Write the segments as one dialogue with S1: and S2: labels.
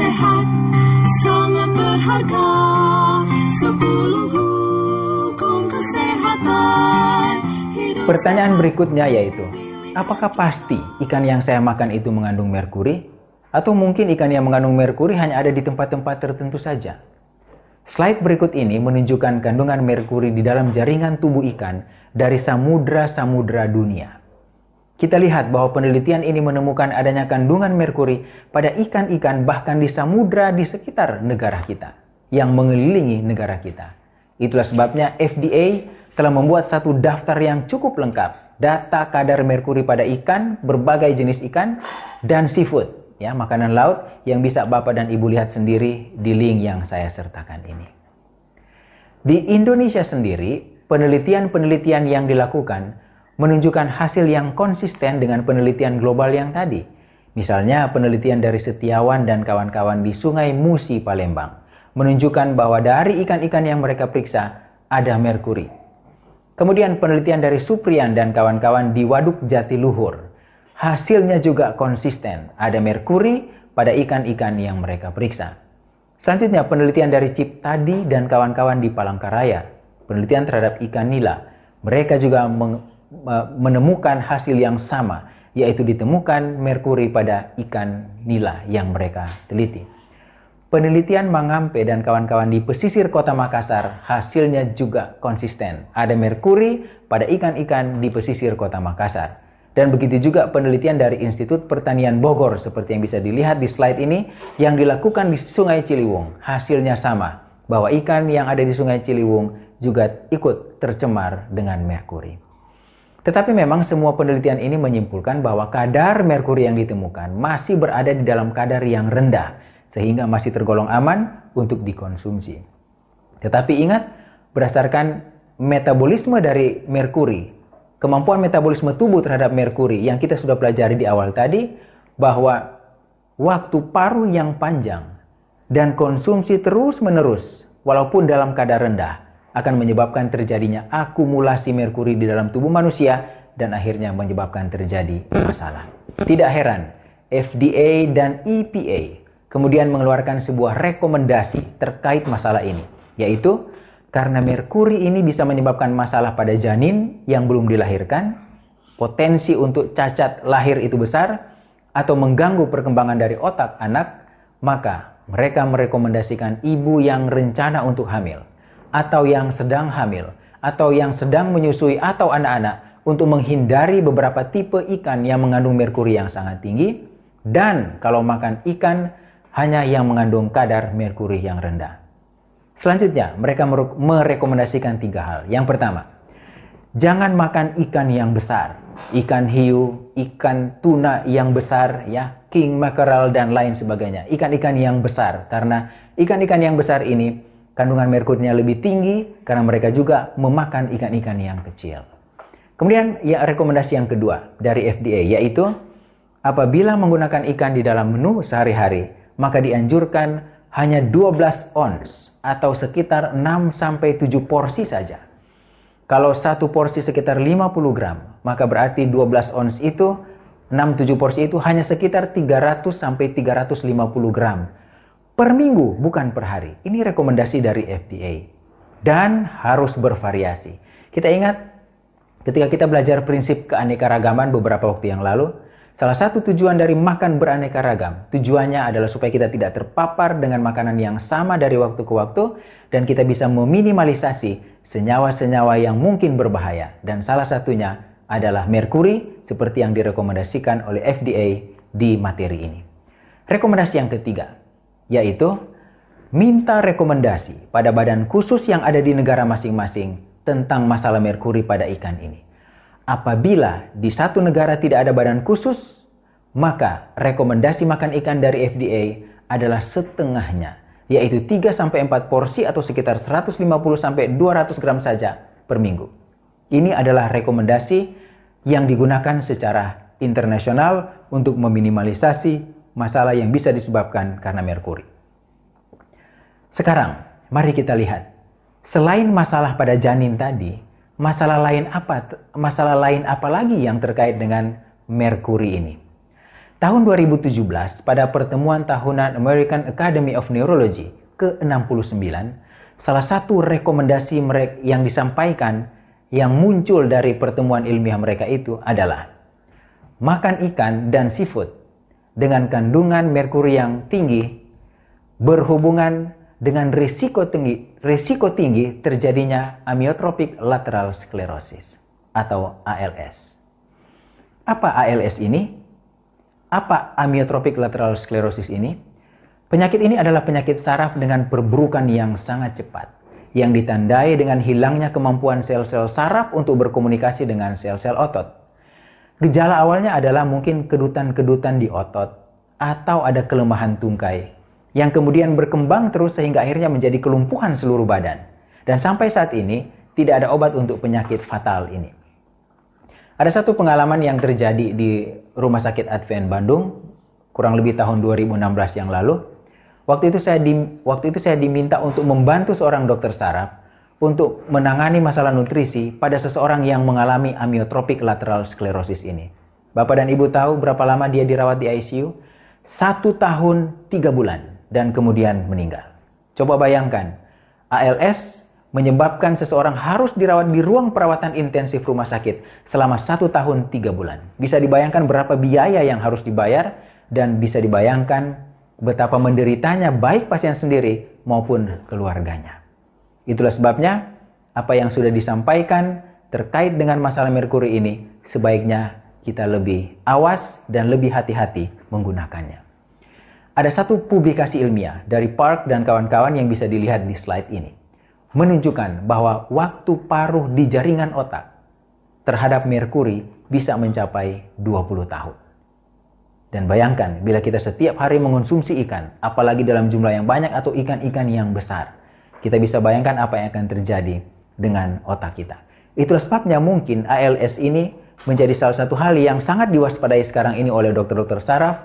S1: sehat sangat berharga sepuluh hukum kesehatan hidup
S2: Pertanyaan berikutnya yaitu, apakah pasti ikan yang saya makan itu mengandung merkuri? Atau mungkin ikan yang mengandung merkuri hanya ada di tempat-tempat tertentu saja? Slide berikut ini menunjukkan kandungan merkuri di dalam jaringan tubuh ikan dari samudra-samudra dunia. Kita lihat bahwa penelitian ini menemukan adanya kandungan merkuri pada ikan-ikan bahkan di samudra di sekitar negara kita yang mengelilingi negara kita. Itulah sebabnya FDA telah membuat satu daftar yang cukup lengkap data kadar merkuri pada ikan, berbagai jenis ikan, dan seafood, ya makanan laut yang bisa Bapak dan Ibu lihat sendiri di link yang saya sertakan ini. Di Indonesia sendiri, penelitian-penelitian yang dilakukan menunjukkan hasil yang konsisten dengan penelitian global yang tadi. Misalnya penelitian dari Setiawan dan kawan-kawan di Sungai Musi, Palembang, menunjukkan bahwa dari ikan-ikan yang mereka periksa ada merkuri. Kemudian penelitian dari Supriyan dan kawan-kawan di Waduk Jatiluhur, hasilnya juga konsisten, ada merkuri pada ikan-ikan yang mereka periksa. Selanjutnya penelitian dari Cip Tadi dan kawan-kawan di Palangkaraya, penelitian terhadap ikan nila. Mereka juga menemukan hasil yang sama, yaitu ditemukan merkuri pada ikan nila yang mereka teliti. Penelitian Mangampe dan kawan-kawan di pesisir kota Makassar hasilnya juga konsisten. Ada merkuri pada ikan-ikan di pesisir kota Makassar. Dan begitu juga penelitian dari Institut Pertanian Bogor seperti yang bisa dilihat di slide ini yang dilakukan di Sungai Ciliwung. Hasilnya sama, bahwa ikan yang ada di Sungai Ciliwung juga ikut tercemar dengan merkuri. Tetapi memang semua penelitian ini menyimpulkan bahwa kadar merkuri yang ditemukan masih berada di dalam kadar yang rendah sehingga masih tergolong aman untuk dikonsumsi. Tetapi ingat, berdasarkan metabolisme dari merkuri, kemampuan metabolisme tubuh terhadap merkuri yang kita sudah pelajari di awal tadi, bahwa waktu paru yang panjang dan konsumsi terus-menerus, walaupun dalam kadar rendah, akan menyebabkan terjadinya akumulasi merkuri di dalam tubuh manusia dan akhirnya menyebabkan terjadi masalah. Tidak heran, FDA dan EPA kemudian mengeluarkan sebuah rekomendasi terkait masalah ini, yaitu karena merkuri ini bisa menyebabkan masalah pada janin yang belum dilahirkan, potensi untuk cacat lahir itu besar, atau mengganggu perkembangan dari otak anak, maka mereka merekomendasikan ibu yang rencana untuk hamil, atau yang sedang hamil, atau yang sedang menyusui atau anak-anak untuk menghindari beberapa tipe ikan yang mengandung merkuri yang sangat tinggi, dan kalau makan ikan hanya yang mengandung kadar merkuri yang rendah. Selanjutnya, mereka merekomendasikan tiga hal. Yang pertama, jangan makan ikan yang besar, ikan hiu, ikan tuna yang besar, ya, king mackerel dan lain sebagainya. Ikan-ikan yang besar, karena ikan-ikan yang besar ini kandungan merkurinya lebih tinggi karena mereka juga memakan ikan-ikan yang kecil. Kemudian, ya rekomendasi yang kedua dari FDA yaitu apabila menggunakan ikan di dalam menu sehari-hari, maka dianjurkan hanya 12 ons atau sekitar 6 sampai 7 porsi saja. Kalau satu porsi sekitar 50 gram, maka berarti 12 ons itu 6-7 porsi itu hanya sekitar 300 sampai 350 gram per minggu, bukan per hari. Ini rekomendasi dari FDA. Dan harus bervariasi. Kita ingat ketika kita belajar prinsip keanekaragaman beberapa waktu yang lalu, Salah satu tujuan dari makan beraneka ragam, tujuannya adalah supaya kita tidak terpapar dengan makanan yang sama dari waktu ke waktu dan kita bisa meminimalisasi senyawa-senyawa yang mungkin berbahaya dan salah satunya adalah merkuri seperti yang direkomendasikan oleh FDA di materi ini. Rekomendasi yang ketiga yaitu minta rekomendasi pada badan khusus yang ada di negara masing-masing tentang masalah merkuri pada ikan ini. Apabila di satu negara tidak ada badan khusus, maka rekomendasi makan ikan dari FDA adalah setengahnya, yaitu 3-4 porsi atau sekitar 150-200 gram saja per minggu. Ini adalah rekomendasi yang digunakan secara internasional untuk meminimalisasi masalah yang bisa disebabkan karena merkuri. Sekarang, mari kita lihat. Selain masalah pada janin tadi, masalah lain apa masalah lain apa lagi yang terkait dengan merkuri ini? Tahun 2017, pada pertemuan tahunan American Academy of Neurology ke-69, salah satu rekomendasi mereka yang disampaikan yang muncul dari pertemuan ilmiah mereka itu adalah makan ikan dan seafood dengan kandungan merkuri yang tinggi berhubungan dengan risiko tinggi, risiko tinggi terjadinya amyotrophic lateral sclerosis atau ALS. Apa ALS ini? Apa amyotrophic lateral sclerosis ini? Penyakit ini adalah penyakit saraf dengan perburukan yang sangat cepat, yang ditandai dengan hilangnya kemampuan sel-sel saraf untuk berkomunikasi dengan sel-sel otot. Gejala awalnya adalah mungkin kedutan-kedutan di otot, atau ada kelemahan tungkai, yang kemudian berkembang terus sehingga akhirnya menjadi kelumpuhan seluruh badan. Dan sampai saat ini, tidak ada obat untuk penyakit fatal ini. Ada satu pengalaman yang terjadi di Rumah Sakit Advent Bandung kurang lebih tahun 2016 yang lalu. Waktu itu saya di, waktu itu saya diminta untuk membantu seorang dokter saraf untuk menangani masalah nutrisi pada seseorang yang mengalami amyotrophic lateral sclerosis ini. Bapak dan Ibu tahu berapa lama dia dirawat di ICU? Satu tahun tiga bulan dan kemudian meninggal. Coba bayangkan, ALS menyebabkan seseorang harus dirawat di ruang perawatan intensif rumah sakit selama satu tahun tiga bulan. Bisa dibayangkan berapa biaya yang harus dibayar dan bisa dibayangkan betapa menderitanya baik pasien sendiri maupun keluarganya. Itulah sebabnya apa yang sudah disampaikan terkait dengan masalah merkuri ini sebaiknya kita lebih awas dan lebih hati-hati menggunakannya. Ada satu publikasi ilmiah dari Park dan kawan-kawan yang bisa dilihat di slide ini menunjukkan bahwa waktu paruh di jaringan otak terhadap merkuri bisa mencapai 20 tahun. Dan bayangkan bila kita setiap hari mengonsumsi ikan, apalagi dalam jumlah yang banyak atau ikan-ikan yang besar, kita bisa bayangkan apa yang akan terjadi dengan otak kita. Itulah sebabnya mungkin ALS ini menjadi salah satu hal yang sangat diwaspadai sekarang ini oleh dokter-dokter saraf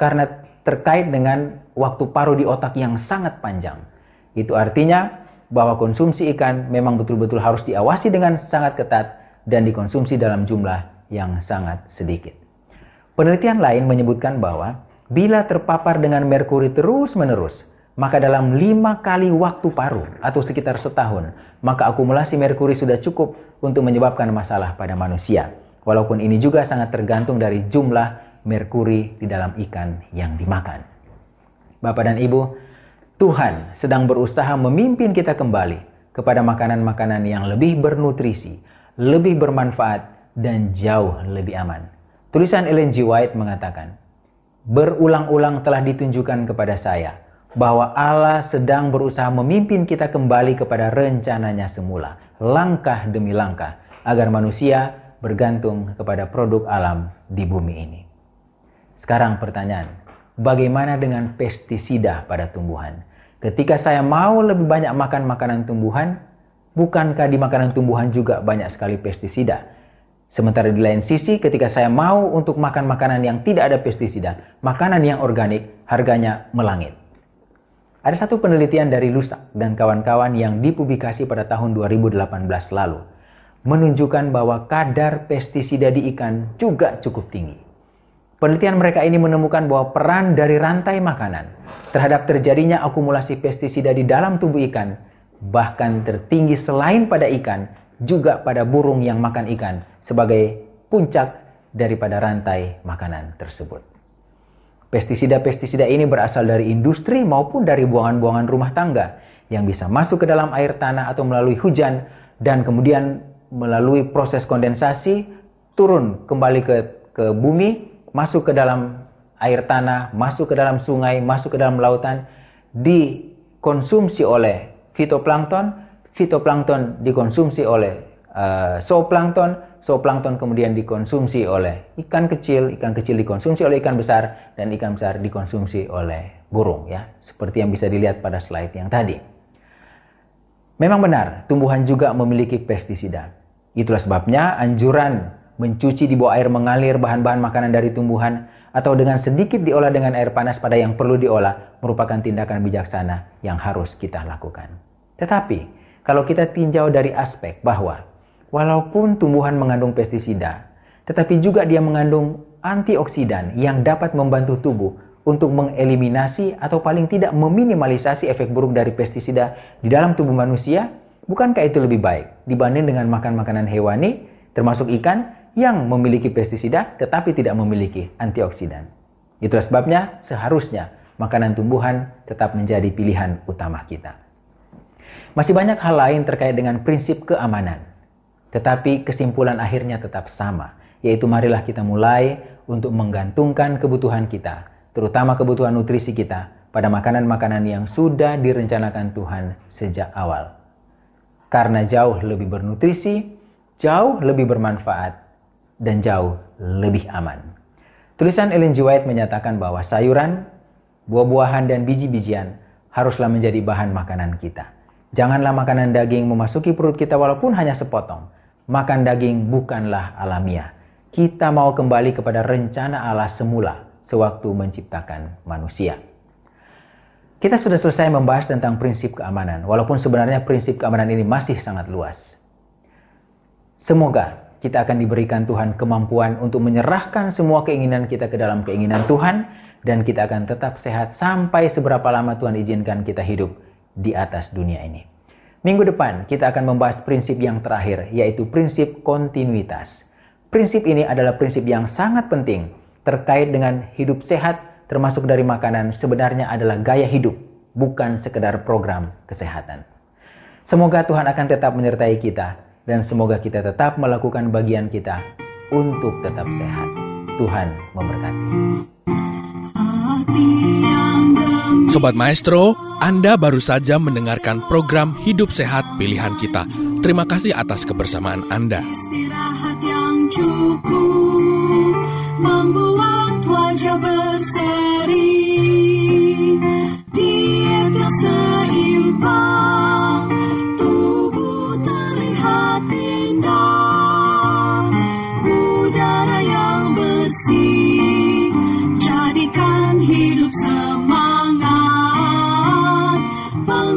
S2: karena terkait dengan waktu paruh di otak yang sangat panjang. Itu artinya bahwa konsumsi ikan memang betul-betul harus diawasi dengan sangat ketat dan dikonsumsi dalam jumlah yang sangat sedikit. Penelitian lain menyebutkan bahwa bila terpapar dengan merkuri terus-menerus, maka dalam lima kali waktu paruh atau sekitar setahun, maka akumulasi merkuri sudah cukup untuk menyebabkan masalah pada manusia. Walaupun ini juga sangat tergantung dari jumlah merkuri di dalam ikan yang dimakan. Bapak dan Ibu, Tuhan sedang berusaha memimpin kita kembali kepada makanan-makanan yang lebih bernutrisi, lebih bermanfaat, dan jauh lebih aman. Tulisan Ellen G. White mengatakan, Berulang-ulang telah ditunjukkan kepada saya bahwa Allah sedang berusaha memimpin kita kembali kepada rencananya semula, langkah demi langkah, agar manusia bergantung kepada produk alam di bumi ini. Sekarang pertanyaan, bagaimana dengan pestisida pada tumbuhan? Ketika saya mau lebih banyak makan makanan tumbuhan, bukankah di makanan tumbuhan juga banyak sekali pestisida? Sementara di lain sisi, ketika saya mau untuk makan makanan yang tidak ada pestisida, makanan yang organik, harganya melangit. Ada satu penelitian dari Lusak dan kawan-kawan yang dipublikasi pada tahun 2018 lalu, menunjukkan bahwa kadar pestisida di ikan juga cukup tinggi. Penelitian mereka ini menemukan bahwa peran dari rantai makanan terhadap terjadinya akumulasi pestisida di dalam tubuh ikan bahkan tertinggi selain pada ikan juga pada burung yang makan ikan sebagai puncak daripada rantai makanan tersebut. Pestisida-pestisida ini berasal dari industri maupun dari buangan-buangan rumah tangga yang bisa masuk ke dalam air tanah atau melalui hujan dan kemudian melalui proses kondensasi turun kembali ke ke bumi, masuk ke dalam air tanah, masuk ke dalam sungai, masuk ke dalam lautan, dikonsumsi oleh fitoplankton, fitoplankton dikonsumsi oleh uh, zooplankton, zooplankton kemudian dikonsumsi oleh ikan kecil, ikan kecil dikonsumsi oleh ikan besar, dan ikan besar dikonsumsi oleh burung ya, seperti yang bisa dilihat pada slide yang tadi. Memang benar, tumbuhan juga memiliki pestisida. Itulah sebabnya anjuran mencuci di bawah air mengalir bahan-bahan makanan dari tumbuhan atau dengan sedikit diolah dengan air panas pada yang perlu diolah merupakan tindakan bijaksana yang harus kita lakukan. Tetapi, kalau kita tinjau dari aspek bahwa walaupun tumbuhan mengandung pestisida, tetapi juga dia mengandung antioksidan yang dapat membantu tubuh untuk mengeliminasi atau paling tidak meminimalisasi efek buruk dari pestisida di dalam tubuh manusia, bukankah itu lebih baik dibanding dengan makan makanan hewani, termasuk ikan, yang memiliki pestisida tetapi tidak memiliki antioksidan. Itulah sebabnya seharusnya makanan tumbuhan tetap menjadi pilihan utama kita. Masih banyak hal lain terkait dengan prinsip keamanan. Tetapi kesimpulan akhirnya tetap sama, yaitu marilah kita mulai untuk menggantungkan kebutuhan kita, terutama kebutuhan nutrisi kita, pada makanan-makanan yang sudah direncanakan Tuhan sejak awal. Karena jauh lebih bernutrisi, jauh lebih bermanfaat, dan jauh lebih aman. Tulisan Ellen G. White menyatakan bahwa sayuran, buah-buahan, dan biji-bijian haruslah menjadi bahan makanan kita. Janganlah makanan daging memasuki perut kita walaupun hanya sepotong. Makan daging bukanlah alamiah. Kita mau kembali kepada rencana Allah semula sewaktu menciptakan manusia. Kita sudah selesai membahas tentang prinsip keamanan, walaupun sebenarnya prinsip keamanan ini masih sangat luas. Semoga kita akan diberikan Tuhan kemampuan untuk menyerahkan semua keinginan kita ke dalam keinginan Tuhan dan kita akan tetap sehat sampai seberapa lama Tuhan izinkan kita hidup di atas dunia ini. Minggu depan kita akan membahas prinsip yang terakhir yaitu prinsip kontinuitas. Prinsip ini adalah prinsip yang sangat penting terkait dengan hidup sehat termasuk dari makanan sebenarnya adalah gaya hidup bukan sekedar program kesehatan. Semoga Tuhan akan tetap menyertai kita dan semoga kita tetap melakukan bagian kita untuk tetap sehat. Tuhan memberkati.
S3: Sobat Maestro, Anda baru saja mendengarkan program Hidup Sehat Pilihan Kita. Terima kasih atas kebersamaan Anda.
S1: Istirahat yang cukup membuat wajah berseri.